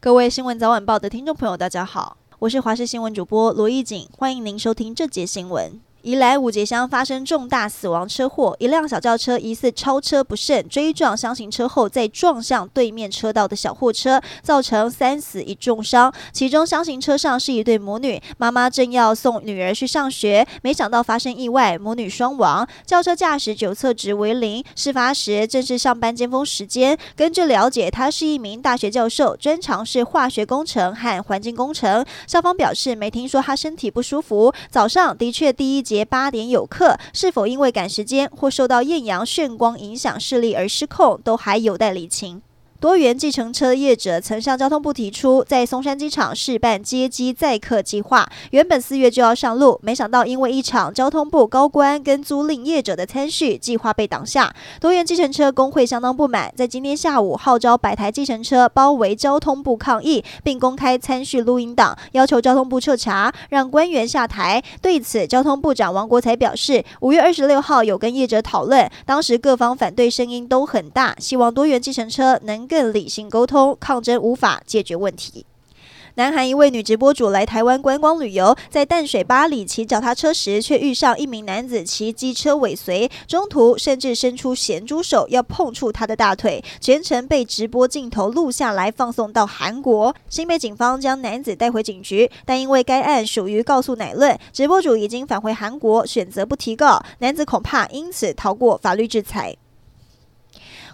各位新闻早晚报的听众朋友，大家好，我是华视新闻主播罗艺锦，欢迎您收听这节新闻。宜兰五结乡发生重大死亡车祸，一辆小轿车疑似超车不慎追撞厢型车后，再撞向对面车道的小货车，造成三死一重伤。其中厢型车上是一对母女，妈妈正要送女儿去上学，没想到发生意外，母女双亡。轿车驾驶酒测值为零，事发时正是上班尖峰时间。根据了解，他是一名大学教授，专长是化学工程和环境工程。校方表示没听说他身体不舒服。早上的确第一节。八点有课，是否因为赶时间或受到艳阳炫光影响视力而失控，都还有待理清。多元计程车业者曾向交通部提出，在松山机场试办接机载客计划，原本四月就要上路，没想到因为一场交通部高官跟租赁业者的参叙，计划被挡下。多元计程车工会相当不满，在今天下午号召百台计程车包围交通部抗议，并公开参叙录音档，要求交通部彻查，让官员下台。对此，交通部长王国材表示，五月二十六号有跟业者讨论，当时各方反对声音都很大，希望多元计程车能。更理性沟通，抗争无法解决问题。南韩一位女直播主来台湾观光旅游，在淡水巴里骑脚踏车时，却遇上一名男子骑机车尾随，中途甚至伸出咸猪手要碰触她的大腿，全程被直播镜头录下来，放送到韩国。新北警方将男子带回警局，但因为该案属于告诉乃论，直播主已经返回韩国，选择不提告，男子恐怕因此逃过法律制裁。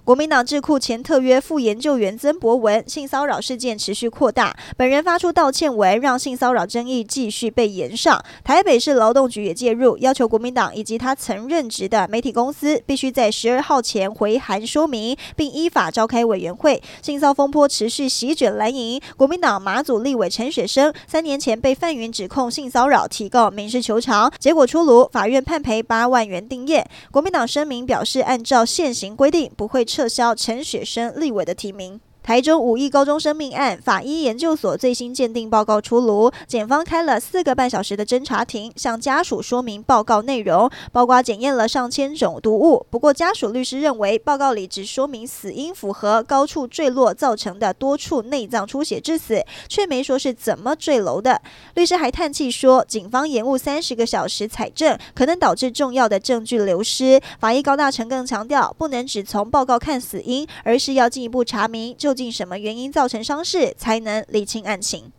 国民党智库前特约副研究员曾博文性骚扰事件持续扩大，本人发出道歉文，让性骚扰争议继续被延上。台北市劳动局也介入，要求国民党以及他曾任职的媒体公司必须在十二号前回函说明，并依法召开委员会。性骚风波持续席卷蓝营，国民党马祖立委陈雪生三年前被范云指控性骚扰，提告民事求偿，结果出炉，法院判赔八万元定谳。国民党声明表示，按照现行规定，不会。撤销陈雪生立委的提名。台中五亿高中生命案法医研究所最新鉴定报告出炉，检方开了四个半小时的侦查庭，向家属说明报告内容，包括检验了上千种毒物。不过家属律师认为，报告里只说明死因符合高处坠落造成的多处内脏出血致死，却没说是怎么坠楼的。律师还叹气说，警方延误三十个小时采证，可能导致重要的证据流失。法医高大成更强调，不能只从报告看死因，而是要进一步查明就。究竟什么原因造成伤势，才能理清案情？